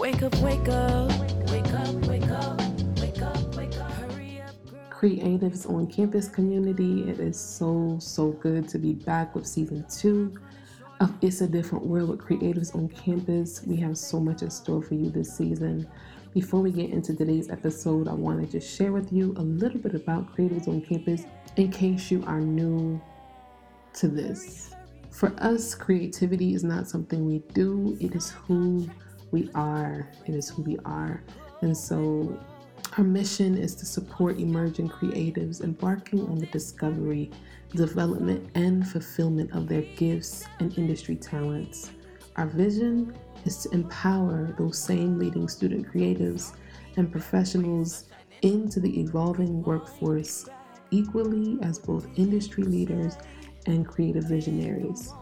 Wake up, wake up, wake up, wake up, wake up, wake up. Hurry up. Creatives on Campus community. It is so, so good to be back with season two of It's a Different World with Creatives on Campus. We have so much in store for you this season. Before we get into today's episode, I want to just share with you a little bit about Creatives on Campus in case you are new to this. For us, creativity is not something we do, it is who we are. It is who we are. And so, our mission is to support emerging creatives embarking on the discovery, development, and fulfillment of their gifts and industry talents. Our vision is to empower those same leading student creatives and professionals into the evolving workforce equally as both industry leaders and creative visionaries.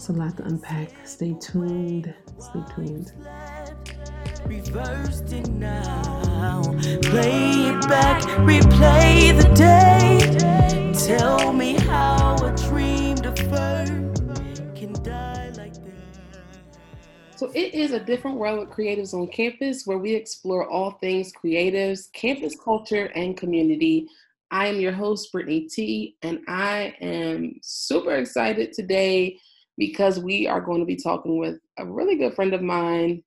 It's a lot to unpack. Stay tuned. Stay tuned. Reversed it now. Play it back, replay the day. Tell me how a dream deferred can die like that. So, it is a different world with creatives on campus where we explore all things creatives, campus culture, and community. I am your host, Brittany T, and I am super excited today because we are going to be talking with a really good friend of mine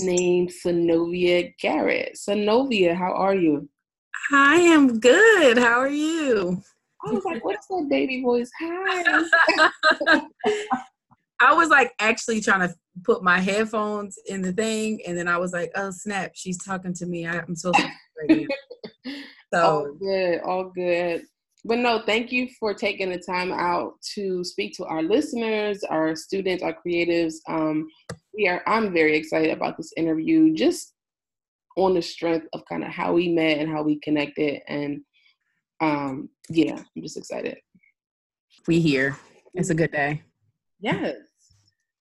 named Sanovia Garrett. Sanovia, how are you? I am good. How are you? I was like, what is that baby voice? Hi. I was like actually trying to put my headphones in the thing, and then I was like, "Oh snap, she's talking to me." I, am so right now. all so good, all good. But no, thank you for taking the time out to speak to our listeners, our students, our creatives. Um, we are. I'm very excited about this interview, just on the strength of kind of how we met and how we connected, and um, yeah, I'm just excited. we here. It's a good day. Yes.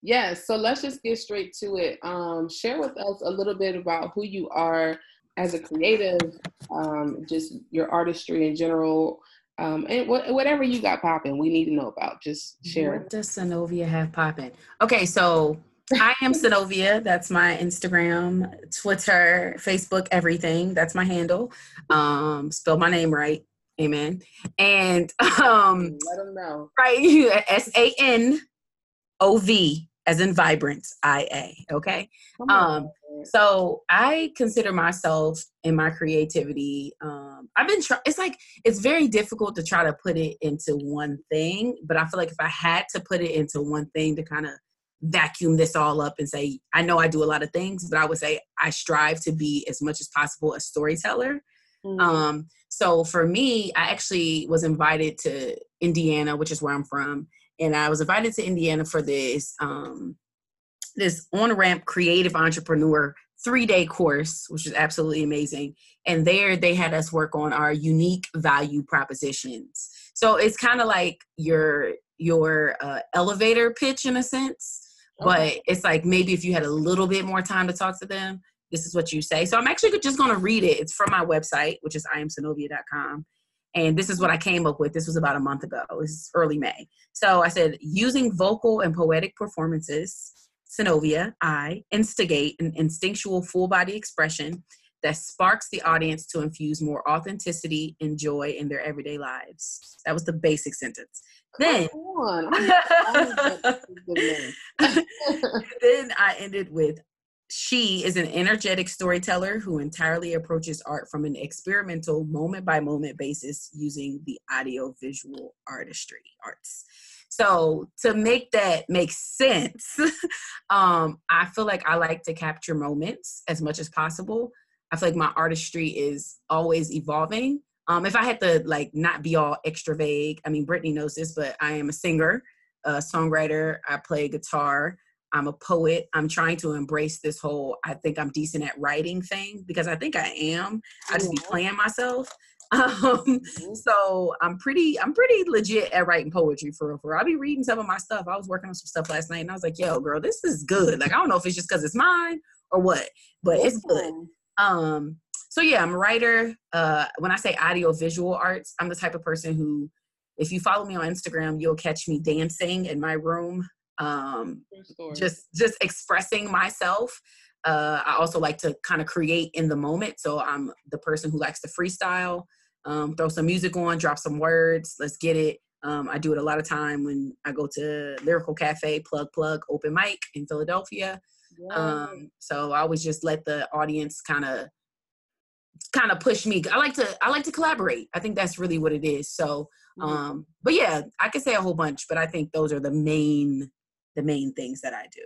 Yes. So let's just get straight to it. Um, share with us a little bit about who you are as a creative, um, just your artistry in general, um, and wh- whatever you got popping, we need to know about. Just share. What does Sanovia have popping? Okay, so I am Sanovia. That's my Instagram, Twitter, Facebook, everything. That's my handle. Um, spell my name right. Amen. And um, Let them know. right, S A N O V as in vibrant, I A. Okay. Um. So I consider myself in my creativity. Um, I've been trying. It's like it's very difficult to try to put it into one thing, but I feel like if I had to put it into one thing to kind of vacuum this all up and say, I know I do a lot of things, but I would say I strive to be as much as possible a storyteller. Mm. Um, so for me, I actually was invited to Indiana, which is where I'm from, and I was invited to Indiana for this um, this on ramp creative entrepreneur three day course, which is absolutely amazing. And there they had us work on our unique value propositions. So it's kind of like your your uh, elevator pitch in a sense, but Okay. it's like maybe if you had a little bit more time to talk to them, this is what you say. So I'm actually just going to read it. It's from my website, which is iamsanovia.com. And this is what I came up with. This was about a month ago. Is early May. So I said, using vocal and poetic performances, Sanovia, I instigate an instinctual full body expression that sparks the audience to infuse more authenticity and joy in their everyday lives. That was the basic sentence. Then, on. I- I- that's a good name. then I ended with she is an energetic storyteller who entirely approaches art from an experimental moment by moment basis using the audio visual artistry arts. So to make that make sense, um, I feel like I like to capture moments as much as possible. I feel like my artistry is always evolving. Um, if I had to like not be all extra vague, I mean Brittany knows this, but I am a singer, a songwriter. I play guitar. I'm a poet. I'm trying to embrace this whole I think I'm decent at writing thing because I think I am. I just be playing myself. Um, so I'm pretty I'm pretty legit at writing poetry for real. For real. I'll be reading some of my stuff. I was working on some stuff last night and I was like, yo, girl, this is good. Like I don't know if it's just because it's mine or what, but it's good. Um, so yeah, I'm a writer. Uh, when I say audio visual arts, I'm the type of person who, if you follow me on Instagram, you'll catch me dancing in my room, um, just just expressing myself. Uh, I also like to kind of create in the moment. So I'm the person who likes to freestyle, um, throw some music on, drop some words, let's get it. Um, I do it a lot of time when I go to Lyrical Cafe, plug plug, open mic in Philadelphia. Yeah. Um, so I always just let the audience kind of kind of push me. I like to I like to collaborate. I think that's really what it is. So mm-hmm. um, but yeah, I could say a whole bunch, but I think those are the main the main things that I do.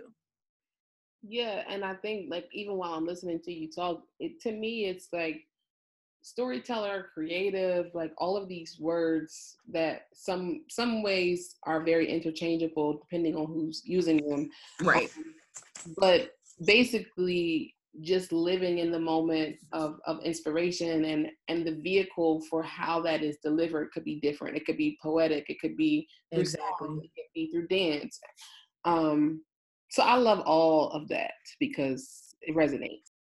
Yeah, and I think like even while I'm listening to you talk, it to me it's like storyteller, creative, like all of these words that some some ways are very interchangeable depending on who's using them. Right. Um, but basically just living in the moment of, of inspiration and and the vehicle for how that is delivered could be different. It could be poetic, it could be through exactly. song, it could be through dance. Um so I love all of that because it resonates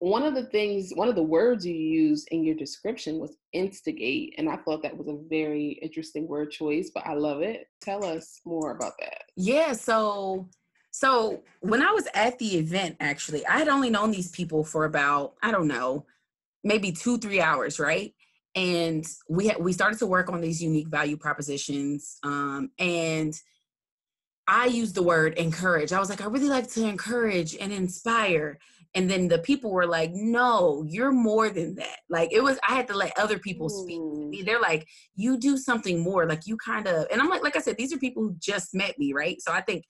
one of the things, one of the words you used in your description was instigate. And I thought that was a very interesting word choice, but I love it. Tell us more about that. Yeah. So, so when I was at the event, actually, I had only known these people for about, I don't know, maybe two, three hours, right? And we had, we started to work on these unique value propositions. Um, and I used the word encourage. I was like, I really like to encourage and inspire and then the people were like no you're more than that. Like it was i had to let other people speak to me. They're like you do something more. Like you kind of and i'm like like i said these are people who just met me right? So i think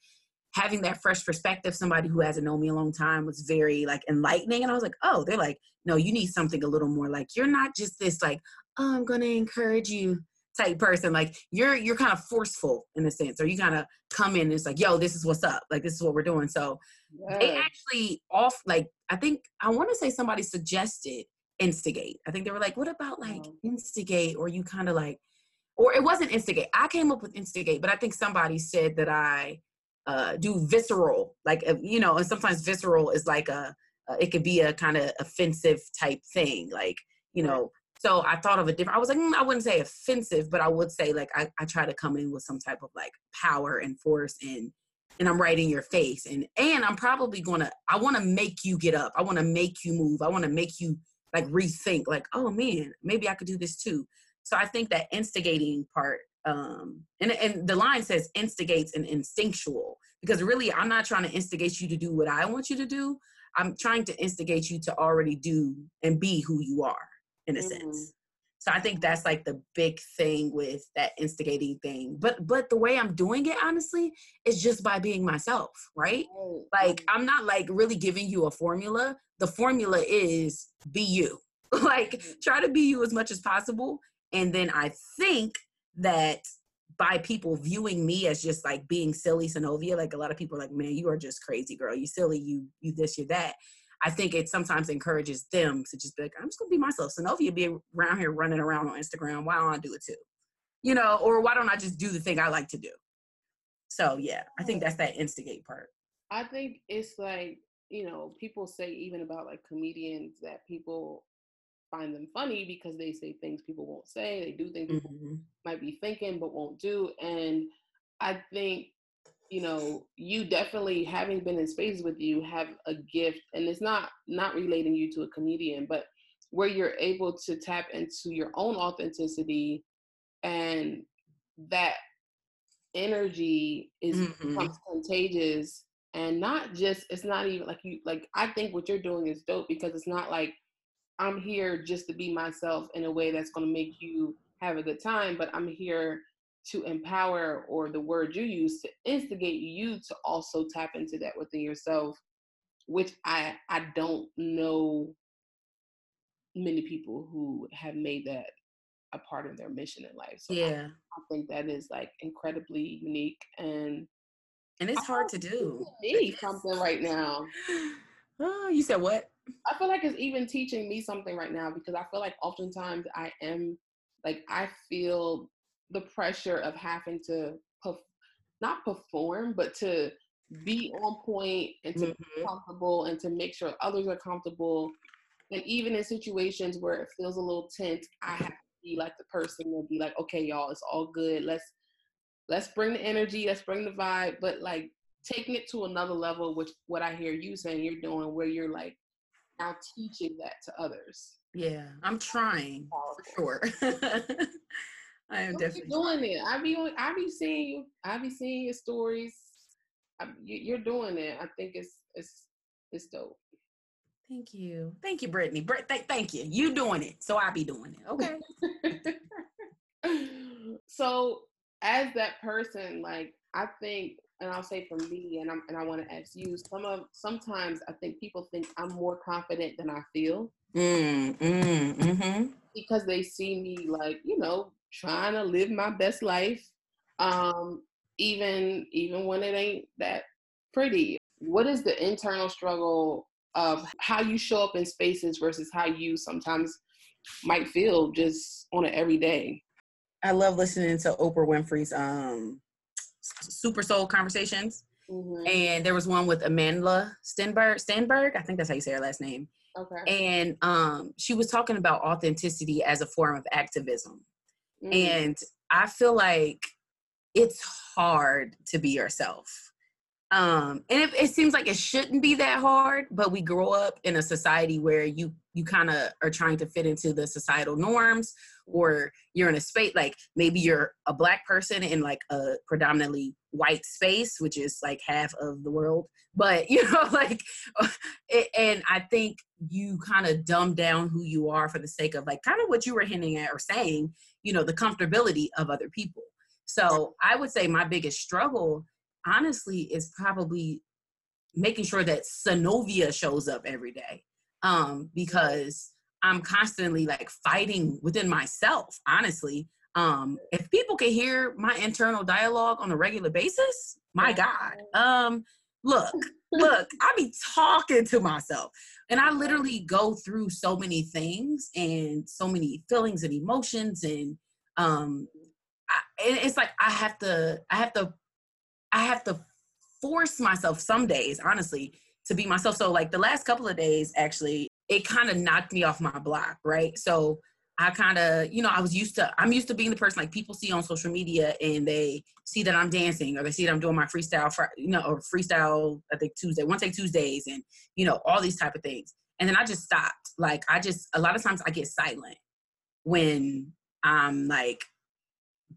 having that fresh perspective somebody who hasn't known me a long time was very like enlightening and i was like oh they're like no you need something a little more like you're not just this like oh i'm gonna encourage you type person like you're you're kind of forceful in a sense or you kind of come in and it's like yo this is what's up like this is what we're doing. So yes. they actually off like i think i want to say somebody suggested instigate i think they were like what about like oh. instigate or you kind of like or it wasn't instigate i came up with instigate but i think somebody said that i uh do visceral like uh, you know and sometimes visceral is like a uh, it could be a kind of offensive type thing like you know so I thought of a different, I was like, mm, I wouldn't say offensive, but I would say like, I, I try to come in with some type of like power and force and, and I'm right in your face. And, and I'm probably going to, I want to make you get up. I want to make you move. I want to make you like rethink like, oh man, maybe I could do this too. So I think that instigating part, um, and, and the line says instigates and instinctual because really I'm not trying to instigate you to do what I want you to do. I'm trying to instigate you to already do and be who you are in a mm. sense. So I think that's like the big thing with that instigating thing. But but the way I'm doing it honestly is just by being myself, right? Like I'm not like really giving you a formula. The formula is be you. like mm-hmm. try to be you as much as possible and then I think that by people viewing me as just like being silly Sanovia, like a lot of people are like, man, you are just crazy, girl. You silly, you you this, you that. I think it sometimes encourages them to just be like, I'm just gonna be myself. Sanovia be around here running around on Instagram. Why don't I do it too? You know, or why don't I just do the thing I like to do? So yeah, I think that's that instigate part. I think it's like, you know, people say even about like comedians that people find them funny because they say things people won't say, they do things people mm-hmm. might be thinking but won't do. And I think you know you definitely having been in spaces with you have a gift and it's not not relating you to a comedian but where you're able to tap into your own authenticity and that energy is mm-hmm. contagious and not just it's not even like you like i think what you're doing is dope because it's not like i'm here just to be myself in a way that's going to make you have a good time but i'm here to empower or the word you use to instigate you to also tap into that within yourself which i i don't know many people who have made that a part of their mission in life. So yeah. I, I think that is like incredibly unique and and it's hard to do. me something right now. Oh you said what? I feel like it's even teaching me something right now because i feel like oftentimes i am like i feel the pressure of having to perf- not perform, but to be on point and to mm-hmm. be comfortable and to make sure others are comfortable. And even in situations where it feels a little tense, I have to be like the person and be like, okay, y'all, it's all good. Let's let's bring the energy, let's bring the vibe. But like taking it to another level, which what I hear you saying you're doing, where you're like now teaching that to others. Yeah, I'm trying for sure. I am definitely doing it. I be I be seeing you. I be seeing your stories. I, you, are doing it. I think it's it's it's dope. Thank you, thank you, Brittany. Britt, th- thank you. You doing it, so I be doing it. Okay. so as that person, like I think, and I'll say for me, and I'm and I want to ask you. Some of sometimes I think people think I'm more confident than I feel. Mm, mm, mm-hmm. Because they see me like you know trying to live my best life, um, even even when it ain't that pretty. What is the internal struggle of how you show up in spaces versus how you sometimes might feel just on an everyday? I love listening to Oprah Winfrey's um, Super Soul Conversations. Mm-hmm. And there was one with Amandla Stenberg. Stenberg, I think that's how you say her last name. Okay. And um, she was talking about authenticity as a form of activism. Mm-hmm. And I feel like it's hard to be yourself. Um, and it, it seems like it shouldn't be that hard, but we grow up in a society where you you kind of are trying to fit into the societal norms, or you're in a space like maybe you're a black person in like a predominantly white space, which is like half of the world. But you know, like, it, and I think you kind of dumb down who you are for the sake of like kind of what you were hinting at or saying, you know, the comfortability of other people. So I would say my biggest struggle honestly is probably making sure that Sanovia shows up every day. Um, because I'm constantly like fighting within myself, honestly. Um, if people can hear my internal dialogue on a regular basis, my God. Um, look, look, I be talking to myself. And I literally go through so many things and so many feelings and emotions and um I, it's like I have to I have to I have to force myself some days, honestly, to be myself. So like the last couple of days, actually, it kind of knocked me off my block, right? So I kind of, you know, I was used to, I'm used to being the person like people see on social media and they see that I'm dancing or they see that I'm doing my freestyle, you know, or freestyle, I think Tuesday, one take Tuesdays and, you know, all these type of things. And then I just stopped. Like I just, a lot of times I get silent when I'm like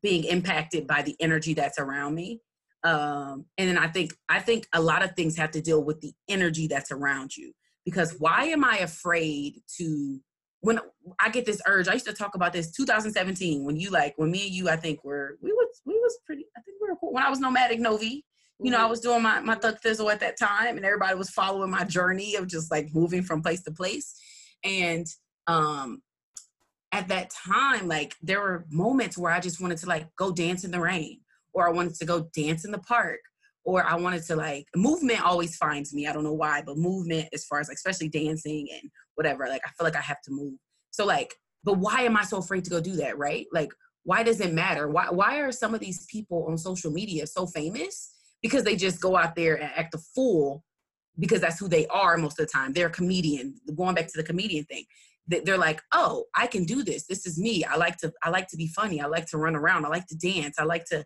being impacted by the energy that's around me um, and then i think i think a lot of things have to deal with the energy that's around you because why am i afraid to when i get this urge i used to talk about this 2017 when you like when me and you i think were we was we was pretty i think we were cool when i was nomadic novi you know, I mm-hmm. was doing my, my thug thizzle at that time and everybody was following my journey of just like moving from place to place. And um at that time, like there were moments where I just wanted to like go dance in the rain or I wanted to go dance in the park, or I wanted to like movement always finds me. I don't know why, but movement as far as like especially dancing and whatever, like I feel like I have to move. So like, but why am I so afraid to go do that, right? Like, why does it matter? Why why are some of these people on social media so famous? Because they just go out there and act a fool because that's who they are most of the time. They're a comedian. Going back to the comedian thing, they're like, "Oh, I can do this. This is me. I like to I like to be funny. I like to run around. I like to dance. I like to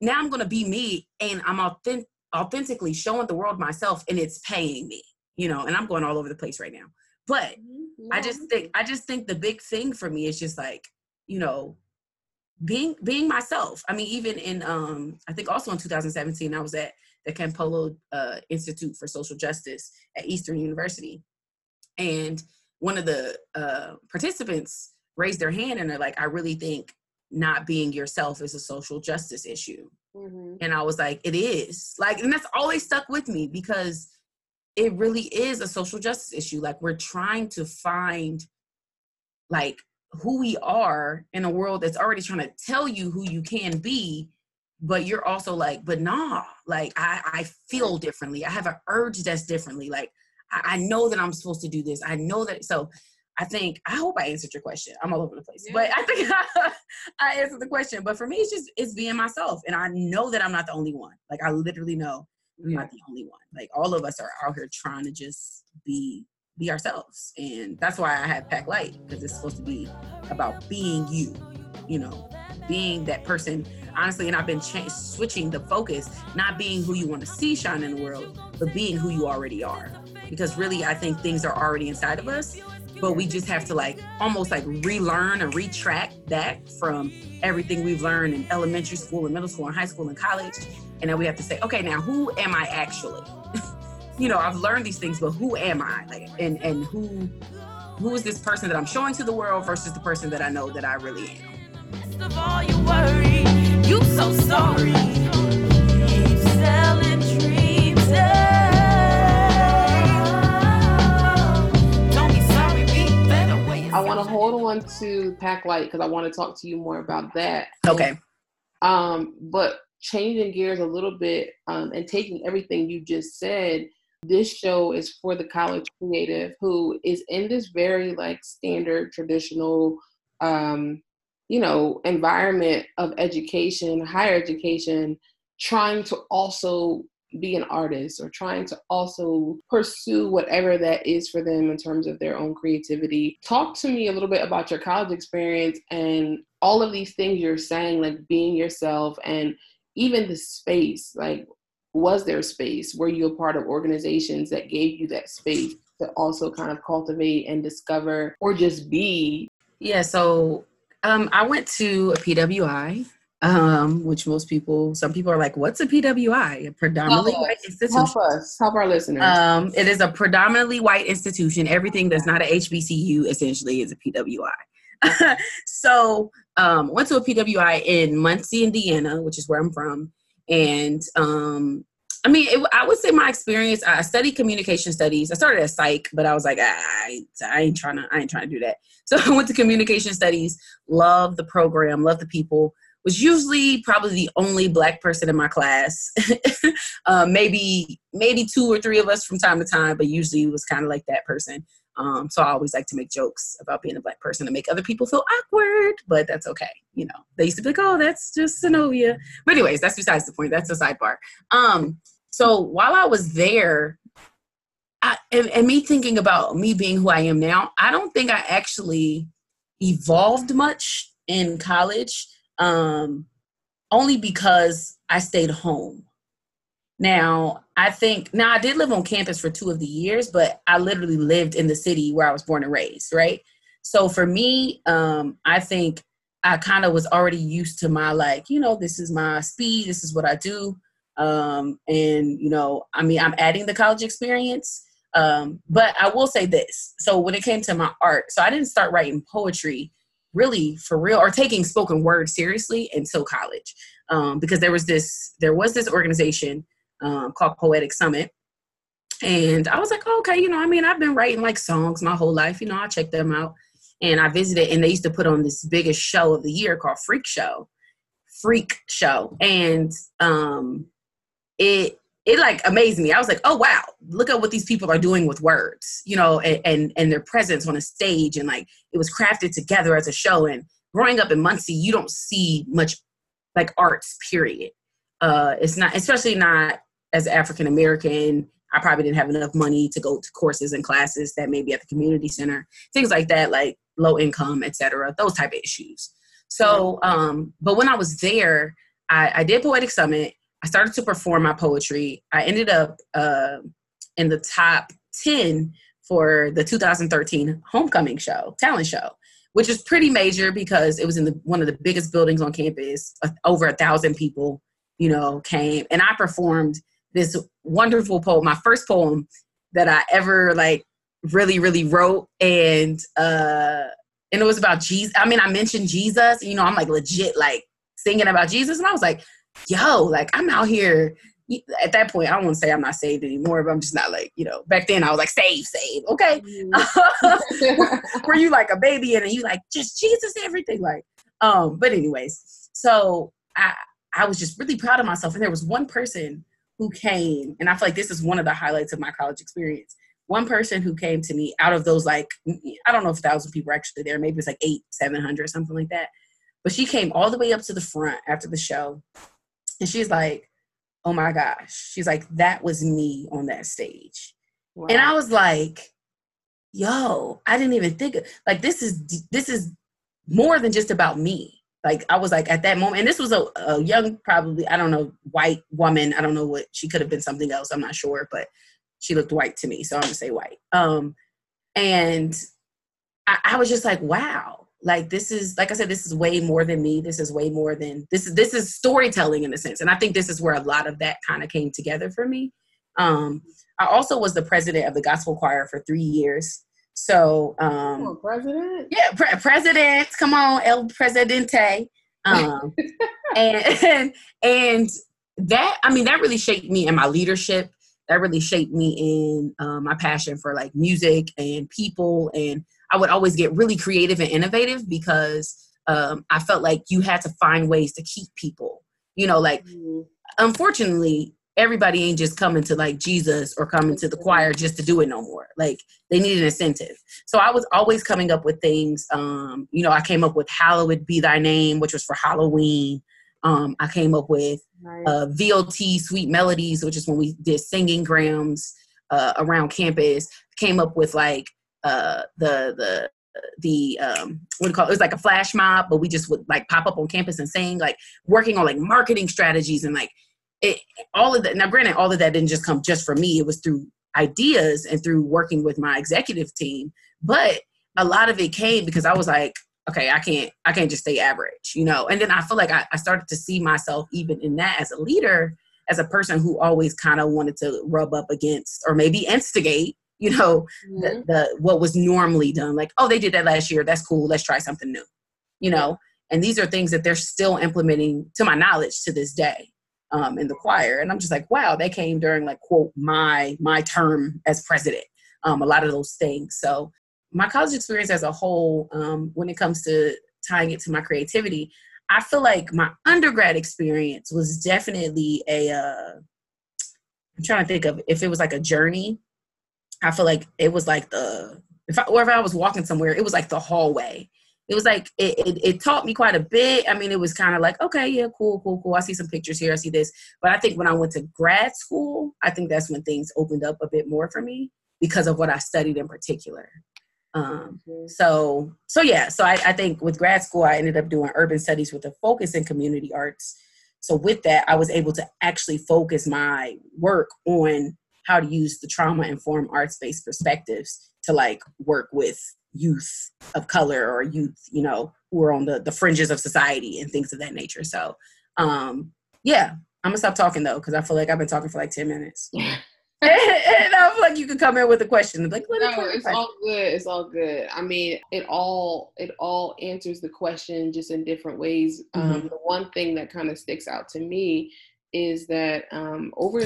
now I'm to be me and I'm authentic, authentically showing the world myself and it's paying me, you know, and I'm going all over the place right now. But mm-hmm. I just think, I just think the big thing for me is just like, you know, being, being myself. I mean, even in, um, I think also in 2017, I was at the Campolo uh, Institute for Social Justice at Eastern University. And one of the uh, participants raised their hand and they're like, I really think not being yourself is a social justice issue. Mm-hmm. And I was like, it is. Like, and that's always stuck with me because it really is a social justice issue. Like, we're trying to find like who we are in a world that's already trying to tell you who you can be, but you're also like, but nah, like I, I feel differently. I have an urge that's differently. Like I, I know that I'm supposed to do this. I know that so I think I hope I answered your question. I'm all over the place, yeah. but I think I, answered the question. But for me, it's just it's being myself, and I know that I'm not the only one. Like I literally know I'm not the only one. Like all of us are out here trying to just be be ourselves, and that's why I have Pack Light because it's supposed to be about being you. You know, being that person. honestly, and I've been cha- switching the focus, not being who you want to see shine in the world, but being who you already are. Because really, I think things are already inside of us, but we just have to like almost like relearn and retract back from everything we've learned in elementary school and middle school and high school and college. And then we have to say, okay, now who am I actually? you know, I've learned these things, but who am I? Like, and and who who is this person that I'm showing to the world versus the person that I know that I really am. Best of all, you worry. You so sorry. Keep selling dreams. yeah. Don't be sorry, be better way I want to hold on to Pack Light because I want to talk to you more about that. Okay. Um, but changing gears a little bit um, and taking everything you just said, this show is for the college creative who is in this very like standard traditional, um, you know, environment of education, higher education, trying to also be an artist or trying to also pursue whatever that is for them in terms of their own creativity. Talk to me a little bit about your college experience and all of these things you're saying, like being yourself and even the space. Like, was there space? Were you a part of organizations that gave you that space to also kind of cultivate and discover or just be? Yeah, so um, I went to a PWI, um, which most people, some people are like, "What's a PWI?" A predominantly Help us. white institution. Help us, help our listeners. Um, it is a predominantly white institution. Everything that's not a HBCU essentially is a PWI. so um, went to a PWI in Muncie, Indiana, which is where I'm from, and um, I mean, it, I would say my experience. I studied communication studies. I started as psych, but I was like, ah, I, I ain't trying to, I ain't trying to do that. So I went to communication studies. Loved the program. Loved the people. Was usually probably the only black person in my class. uh, maybe maybe two or three of us from time to time, but usually it was kind of like that person. Um, so I always like to make jokes about being a black person to make other people feel awkward, but that's okay. You know, they used to be like, "Oh, that's just Zenobia." But anyways, that's besides the point. That's a sidebar. Um, so while I was there, I, and, and me thinking about me being who I am now, I don't think I actually evolved much in college, um, only because I stayed home. Now, I think, now I did live on campus for two of the years, but I literally lived in the city where I was born and raised, right? So for me, um, I think I kind of was already used to my, like, you know, this is my speed, this is what I do. Um, and, you know, I mean, I'm adding the college experience. Um, but I will say this. So when it came to my art, so I didn't start writing poetry really for real or taking spoken word seriously until college. Um, because there was this, there was this organization um, called Poetic Summit. And I was like, oh, okay, you know, I mean, I've been writing like songs my whole life, you know, I checked them out. And I visited, and they used to put on this biggest show of the year called Freak Show. Freak Show. And um, it, it like amazed me. I was like, oh wow, look at what these people are doing with words, you know, and, and, and their presence on a stage. And like it was crafted together as a show. And growing up in Muncie, you don't see much like arts, period. Uh, it's not, especially not as African American. I probably didn't have enough money to go to courses and classes that maybe at the community center, things like that, like low income, etc. Those type of issues. So, um, but when I was there, I, I did Poetic Summit. I started to perform my poetry. I ended up uh, in the top 10 for the 2013 homecoming show, talent show, which is pretty major because it was in the, one of the biggest buildings on campus. Uh, over a thousand people, you know, came, and I performed this wonderful poem, my first poem that I ever like really, really wrote, and uh, and it was about Jesus. I mean, I mentioned Jesus. You know, I'm like legit like singing about Jesus, and I was like, yo, like I'm out here. At that point, I won't say I'm not saved anymore, but I'm just not like, you know, back then I was like, save, save, okay? Were you like a baby and you like, just Jesus, everything? Like, um, but anyways, so I I was just really proud of myself. And there was one person who came, and I feel like this is one of the highlights of my college experience. One person who came to me out of those like, I don't know if a thousand people were actually there, maybe it's like eight, seven hundred, something like that. But she came all the way up to the front after the show and she's like, oh my gosh. She's like, that was me on that stage. Wow. And I was like, yo, I didn't even think of like this is this is more than just about me. Like I was like at that moment, and this was a, a young, probably I don't know, white woman. I don't know what she could have been something else. I'm not sure, but she looked white to me, so I'm gonna say white. Um, and I, I was just like, wow, like this is like I said, this is way more than me. This is way more than this is this is storytelling in a sense, and I think this is where a lot of that kind of came together for me. Um, I also was the president of the gospel choir for three years. So, um, oh, president? Yeah, pre- president. Come on, El Presidente. Um, and and that I mean that really shaped me in my leadership. That really shaped me in um, my passion for like music and people. And I would always get really creative and innovative because um, I felt like you had to find ways to keep people. You know, like mm-hmm. unfortunately, everybody ain't just coming to like Jesus or coming to the choir just to do it no more. Like they need an incentive. So I was always coming up with things. Um, you know, I came up with Hallowed Be Thy Name, which was for Halloween. Um, I came up with uh, VOT Sweet Melodies, which is when we did singing grams uh, around campus. Came up with like uh, the the the um what do you call it? it was like a flash mob but we just would like pop up on campus and sing like working on like marketing strategies and like it, all of that now granted all of that didn't just come just for me it was through ideas and through working with my executive team but a lot of it came because i was like okay i can't i can't just stay average you know? And then i feel like i, I started to see myself even in that as a leader as a person who always kind of wanted to rub up against or maybe instigate you know mm-hmm. the, the what was normally done like oh they did that last year that's cool let's try something new you know? And these are things that they're still implementing to my knowledge to this day um, in the choir. And I'm just like, wow, they came during like quote my my term as president. Um, a lot of those things. So my college experience as a whole, um, when it comes to tying it to my creativity, I feel like my undergrad experience was definitely a. Uh, I'm trying to think of if it was like a journey. I feel like it was like the if I, or if I was walking somewhere, it was like the hallway it was like it, it, it, taught me quite a bit. I mean, it was kind of like, okay, yeah, cool, cool, cool. I see some pictures here, I see this. But I think when I went to grad school, I think that's when things opened up a bit more for me because of what I studied in particular. Um, mm-hmm. so so yeah, so I, I think with grad school I ended up doing urban studies with a focus in community arts. So with that, I was able to actually focus my work on how to use the trauma informed arts based perspectives to like work with youth of color or youth, you know, who are on the, the fringes of society and things of that nature. So, um, yeah, I'm gonna stop talking though, because I feel like I've been talking for like 10 minutes. and I feel like you could come in with a question. Like, no, it's all good. It's all good. I mean, it all it all answers the question just in different ways. Mm-hmm. Um, the one thing that kind of sticks out to me is that um, over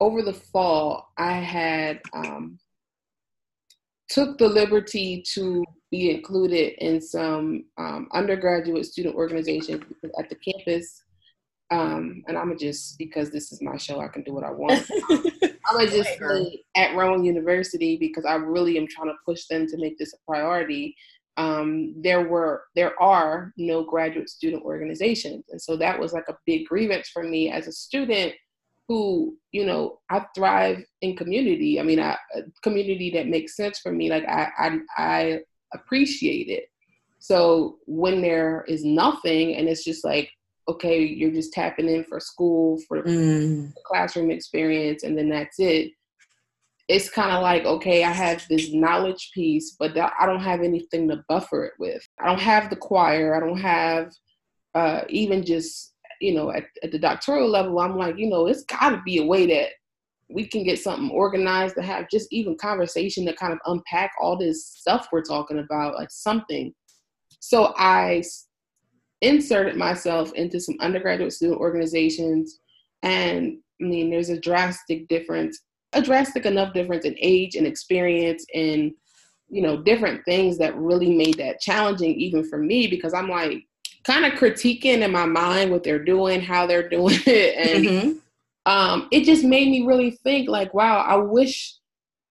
over the fall, I had um, took the liberty to be included in some um, undergraduate student organizations at the campus. Um, and I'm just because this is my show, I can do what I want. I'm gonna just say at Rowan University because I really am trying to push them to make this a priority. Um, there were there are no graduate student organizations, and so that was like a big grievance for me as a student who you know i thrive in community. I mean I, a community that makes sense for me like I, I i appreciate it. So when there is nothing and it's just like okay you're just tapping in for school for mm. classroom experience and then that's it it's kind of like okay i have this knowledge piece but i don't have anything to buffer it with. I don't have the choir. I don't have uh, even just you know, at, at the doctoral level, I'm like, you know, it's got to be a way that we can get something organized to have just even conversation to kind of unpack all this stuff we're talking about, like something. So I inserted myself into some undergraduate student organizations, and I mean, there's a drastic difference, a drastic enough difference in age and experience and you know different things that really made that challenging even for me because I'm like kind of critiquing in my mind what they're doing, how they're doing it, and mm-hmm. um, it just made me really think like, wow, I wish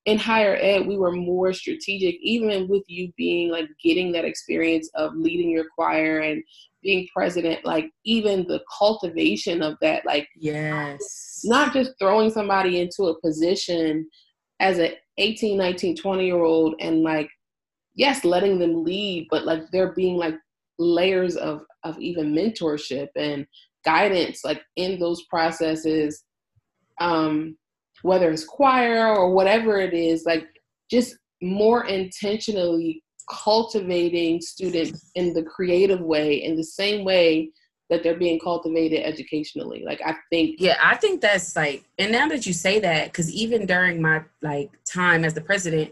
in higher ed we were more strategic, even with you being like getting that experience of leading your choir and being president, like even the cultivation of that, like yes, not just throwing somebody into a position as a 18, 19, 20 year old and like yes, letting them lead, but like they're being like layers of of even mentorship and guidance like in those processes um whether it's choir or whatever it is like just more intentionally cultivating students in the creative way in the same way that they're being cultivated educationally. Like i think yeah i think that's like and now that you say that because even during my like time as the president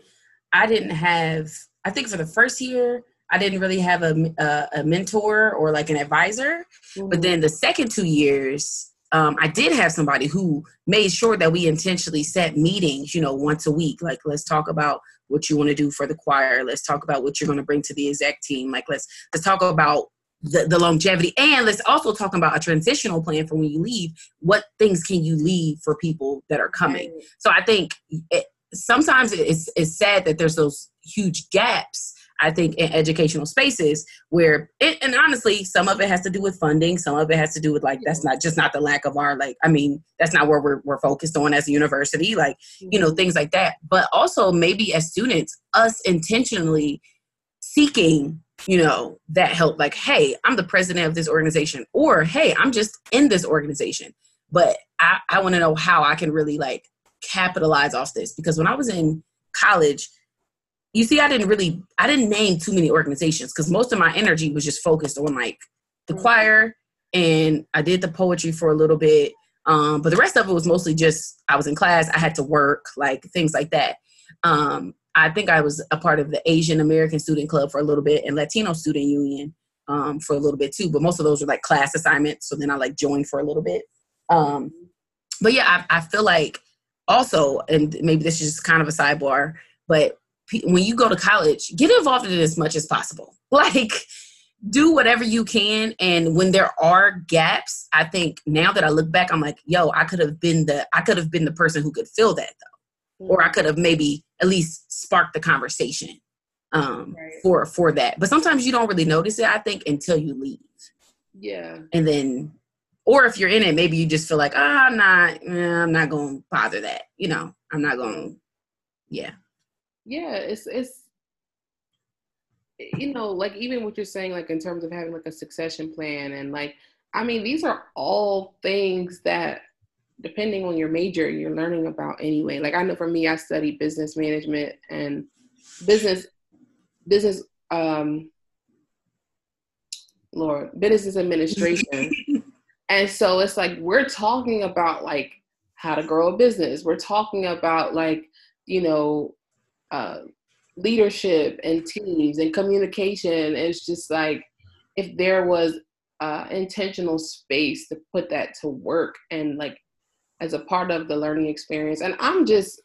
i didn't have i think for the first year i didn't really have a, a, a mentor or like an advisor mm-hmm. but then the second two years um, I did have somebody who made sure that we intentionally set meetings, you know, once a week. Like, let's talk about what you want to do for the choir. Let's talk about what you're going to bring to the exec team. Like, let's let's talk about the, the longevity and let's also talk about a transitional plan for when you leave what things can you leave for people that are coming so i think it, sometimes it's, it's sad that there's those huge gaps i think in educational spaces where it, and honestly some of it has to do with funding some of it has to do with like that's not just not the lack of our like i mean that's not where we're, we're focused on as a university like you know things like that but also maybe as students us intentionally seeking you know, that help. Like, hey, I'm the president of this organization, or hey, I'm just in this organization. But I, I want to know how I can really like capitalize off this because when I was in college, you see, I didn't really, I didn't name too many organizations because most of my energy was just focused on like the mm-hmm. choir and I did the poetry for a little bit. Um, but the rest of it was mostly just I was in class, I had to work, like things like that. Um, I think I was a part of the Asian American Student Club for a little bit and Latino Student Union um, for a little bit too. But most of those were like class assignments. So then I like joined for a little bit. Um, but yeah, I, I feel like also, and maybe this is just kind of a sidebar, but when you go to college, get involved in it as much as possible. Like, do whatever you can. And when there are gaps, I think now that I look back, I'm like, yo, I could have been the I could have been the person who could fill that though or I could have maybe at least sparked the conversation um, right. for for that. But sometimes you don't really notice it. I think until you leave. Yeah. And then, or if you're in it, maybe you just feel like, oh, I'm not, eh, I'm not going to bother that. You know, I'm not going. to, Yeah. Yeah, it's it's you know like even what you're saying like in terms of having like a succession plan and like I mean these are all things that depending on your major you're learning about anyway. Like i know for me i studied business management and business business um lord business administration. And so it's like we're talking about like how to grow a business. We're talking about like you know uh leadership and teams and communication it's just like if there was uh, intentional space to put that to work and like as a part of the learning experience. And I'm just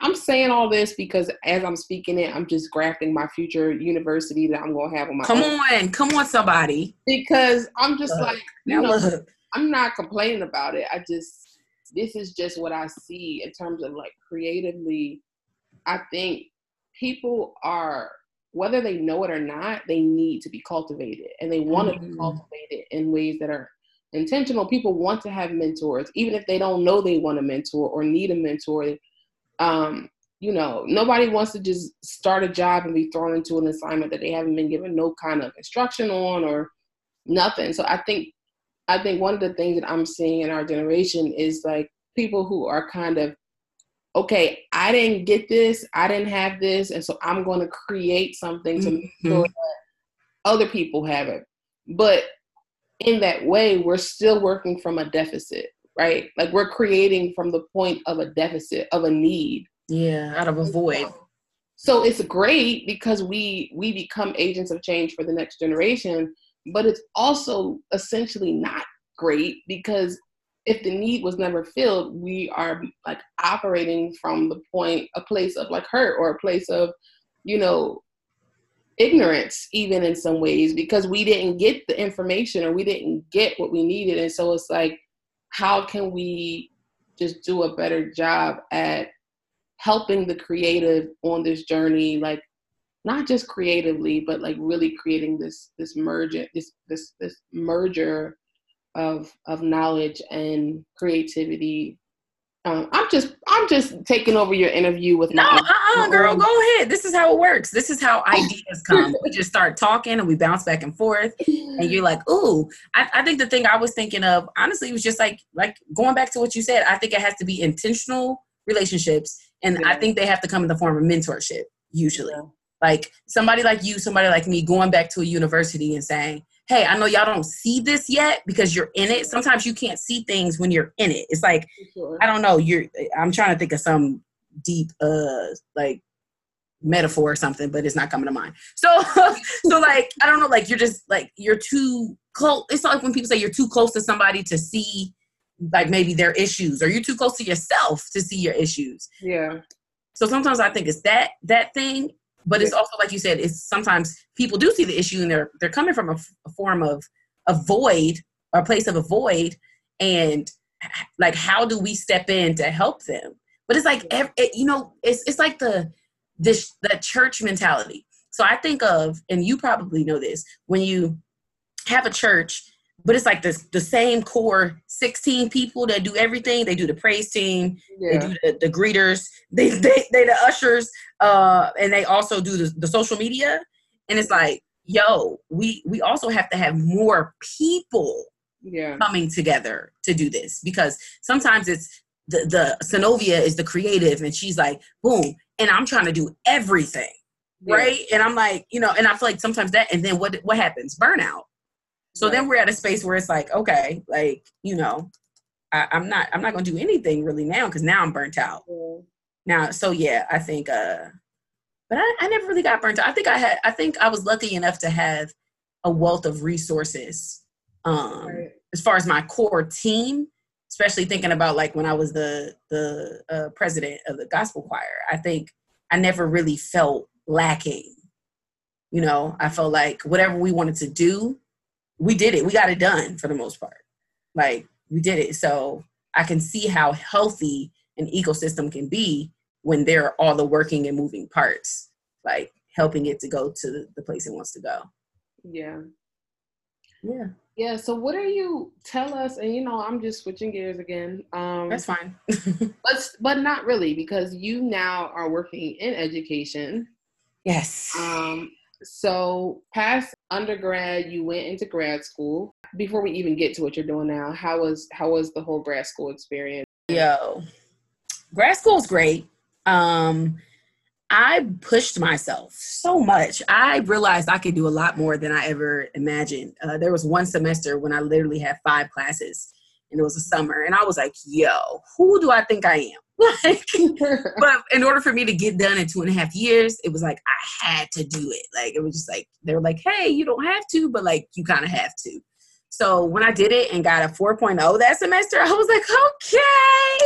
I'm saying all this because as I'm speaking it, I'm just grafting my future university that I'm gonna have on my. Come own. on, come on, somebody. Because I'm just look, like, you know, I'm not complaining about it. I just this is just what I see in terms of like creatively. I think people are whether they know it or not, they need to be cultivated, and they want mm-hmm. to be cultivated in ways that are intentional. People want to have mentors even if they don't know they want a mentor or need a mentor. Um, you know nobody wants to just start a job and be thrown into an assignment that they haven't been given no kind of instruction on or nothing. So i think i think one of the things that i'm seeing in our generation is like people who are kind of okay i didn't get this i didn't have this and so i'm going to create something to mm-hmm. make sure that other people have it but in that way, we're still working from a deficit, right? Like we're creating from the point of a deficit, of a need. Yeah, out of a void. So it's great because we we become agents of change for the next generation, but it's also essentially not great because if the need was never filled, we are like operating from the point, a place of like hurt or a place of, you know, ignorance even in some ways because we didn't get the information or we didn't get what we needed. And so it's like how can we just do a better job at helping the creative on this journey? Like not just creatively but like really creating this this merger this this this merger of of knowledge and creativity Um, I'm just I'm just taking over your interview with no, my, uh-uh, my girl, own- go ahead. This is how it works. This is how ideas come. we just start talking and we bounce back and forth, and you're like, "Ooh." I, I think the thing I was thinking of, honestly, was just like like going back to what you said. I think it has to be intentional relationships, and I think they have to come in the form of mentorship. Usually, Yeah. like somebody like you, somebody like me, going back to a university and saying, "Hey, I know y'all don't see this yet because you're in it. Sometimes you can't see things when you're in it. It's like Sure. I don't know. You're. I'm trying to think of some deep, uh, like metaphor or something, but it's not coming to mind. So, so like I don't know. Like you're just like you're too close. It's like when people say you're too close to somebody to see, like maybe their issues, or you're too close to yourself to see your issues. Yeah. So sometimes I think it's that that thing, but it's also like you said, it's sometimes people do see the issue and they're they're coming from a, f- a form of a void or a place of a void, and like how do we step in to help them? But it's like it, you know, it's it's like the this the church mentality. So I think of, and you probably know this, when you have a church, but it's like this the same core 16 people that do everything. They do the praise team, they do the, the greeters they, they they the ushers uh and they also do the, the social media and it's like yo we we also have to have more people Yeah. coming together to do this because sometimes it's the the Sanovia is the creative and she's like boom and I'm trying to do everything Yeah. right and I'm like you know and I feel like sometimes that and then what what happens burnout so then we're at a space where it's like okay like you know I, I'm not I'm not gonna do anything really now because now I'm burnt out. Yeah. now so yeah i think uh but I, I never really got burnt out. I think i had i think i was lucky enough to have a wealth of resources um Right. as far as my core team especially thinking about like when i was the the uh, president of the gospel choir. I think i never really felt lacking. You know i felt like whatever we wanted to do we did it we got it done for the most part like we did it so i can see how healthy an ecosystem can be when there are all the working and moving parts like helping it to go to the, place it wants to go Yeah. yeah Yeah. So what are you tell us? And you know, I'm just switching gears again. Um, that's fine but but not really because you now are working in education. yes Um, so past undergrad, you went into grad school. Before we even get to what you're doing now, how was how was the whole grad school experience? Yo, grad school's great. Um, I pushed myself so much. I realized I could do a lot more than I ever imagined. Uh, there was one semester when I literally had five classes, and it was a summer, and I was like, "Yo, who do I think I am?" Like, but in order for me to get done in two and a half years, it was like I had to do it. Like it was just like they were like, "Hey, you don't have to, but like you kind of have to." So when I did it and got a 4.0 that semester, I was like,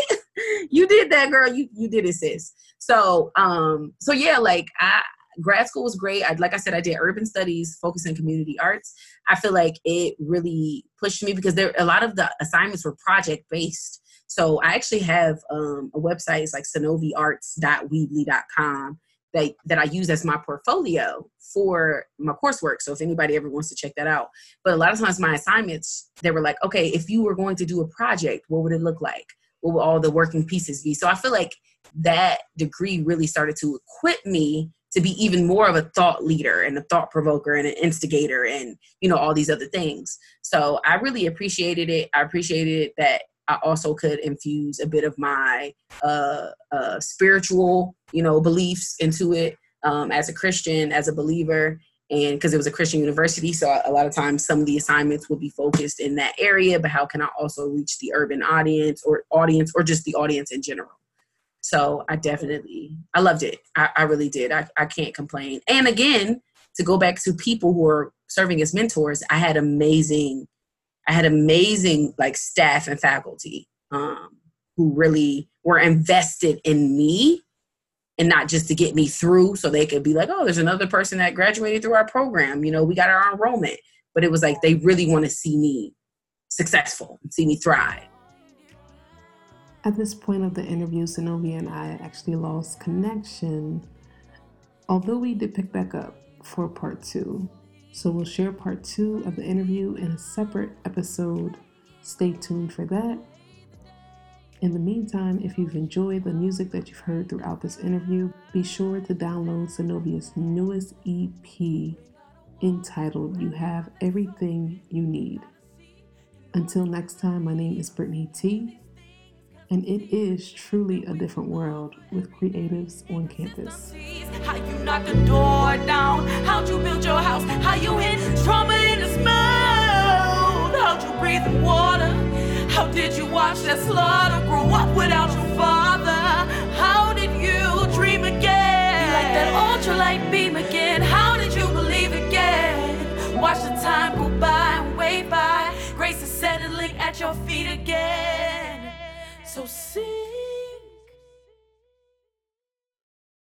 "Okay, you did that, girl. You you did it, sis." So um, so yeah, like I grad school was great. I like I said, I did urban studies, focus in community arts. I feel like it really pushed me because there a lot of the assignments were project based. So I actually have um, a website, it's like sanoviarts.weebly.com that, that I use as my portfolio for my coursework. So if anybody ever wants to check that out. But a lot of times my assignments, they were like, okay, if you were going to do a project, what would it look like? What would all the working pieces be? So I feel like that degree really started to equip me to be even more of a thought leader and a thought provoker and an instigator and you know all these other things so i really appreciated it i appreciated that i also could infuse a bit of my uh, uh, spiritual you know beliefs into it um, as a christian as a believer and because it was a christian university so a lot of times some of the assignments would be focused in that area but how can i also reach the urban audience or audience or just the audience in general so I definitely, I loved it. I, I really did. I, I can't complain. And again, to go back to people who are serving as mentors, I had amazing, I had amazing like staff and faculty um, who really were invested in me and not just to get me through so they could be like, oh, there's another person that graduated through our program. You know, we got our enrollment. But it was like they really want to see me successful, see me thrive. At this point of the interview, Sanovia and I actually lost connection, although we did pick back up for part two. So we'll share part two of the interview in a separate episode. Stay tuned for that. In the meantime, if you've enjoyed the music that you've heard throughout this interview, be sure to download Sanovia's newest EP entitled You Have Everything You Need. Until next time, my name is Brittany T, and it is truly a different world with creatives on campus. How you knock the door down, how'd you build your house, how you trauma in the smell, how'd you breathe in water, how did you watch that slaughter grow up without your father, how did you dream again, like that ultralight beam again, how did you believe again, watch the time go by and by, grace is settling at your feet again, so sing.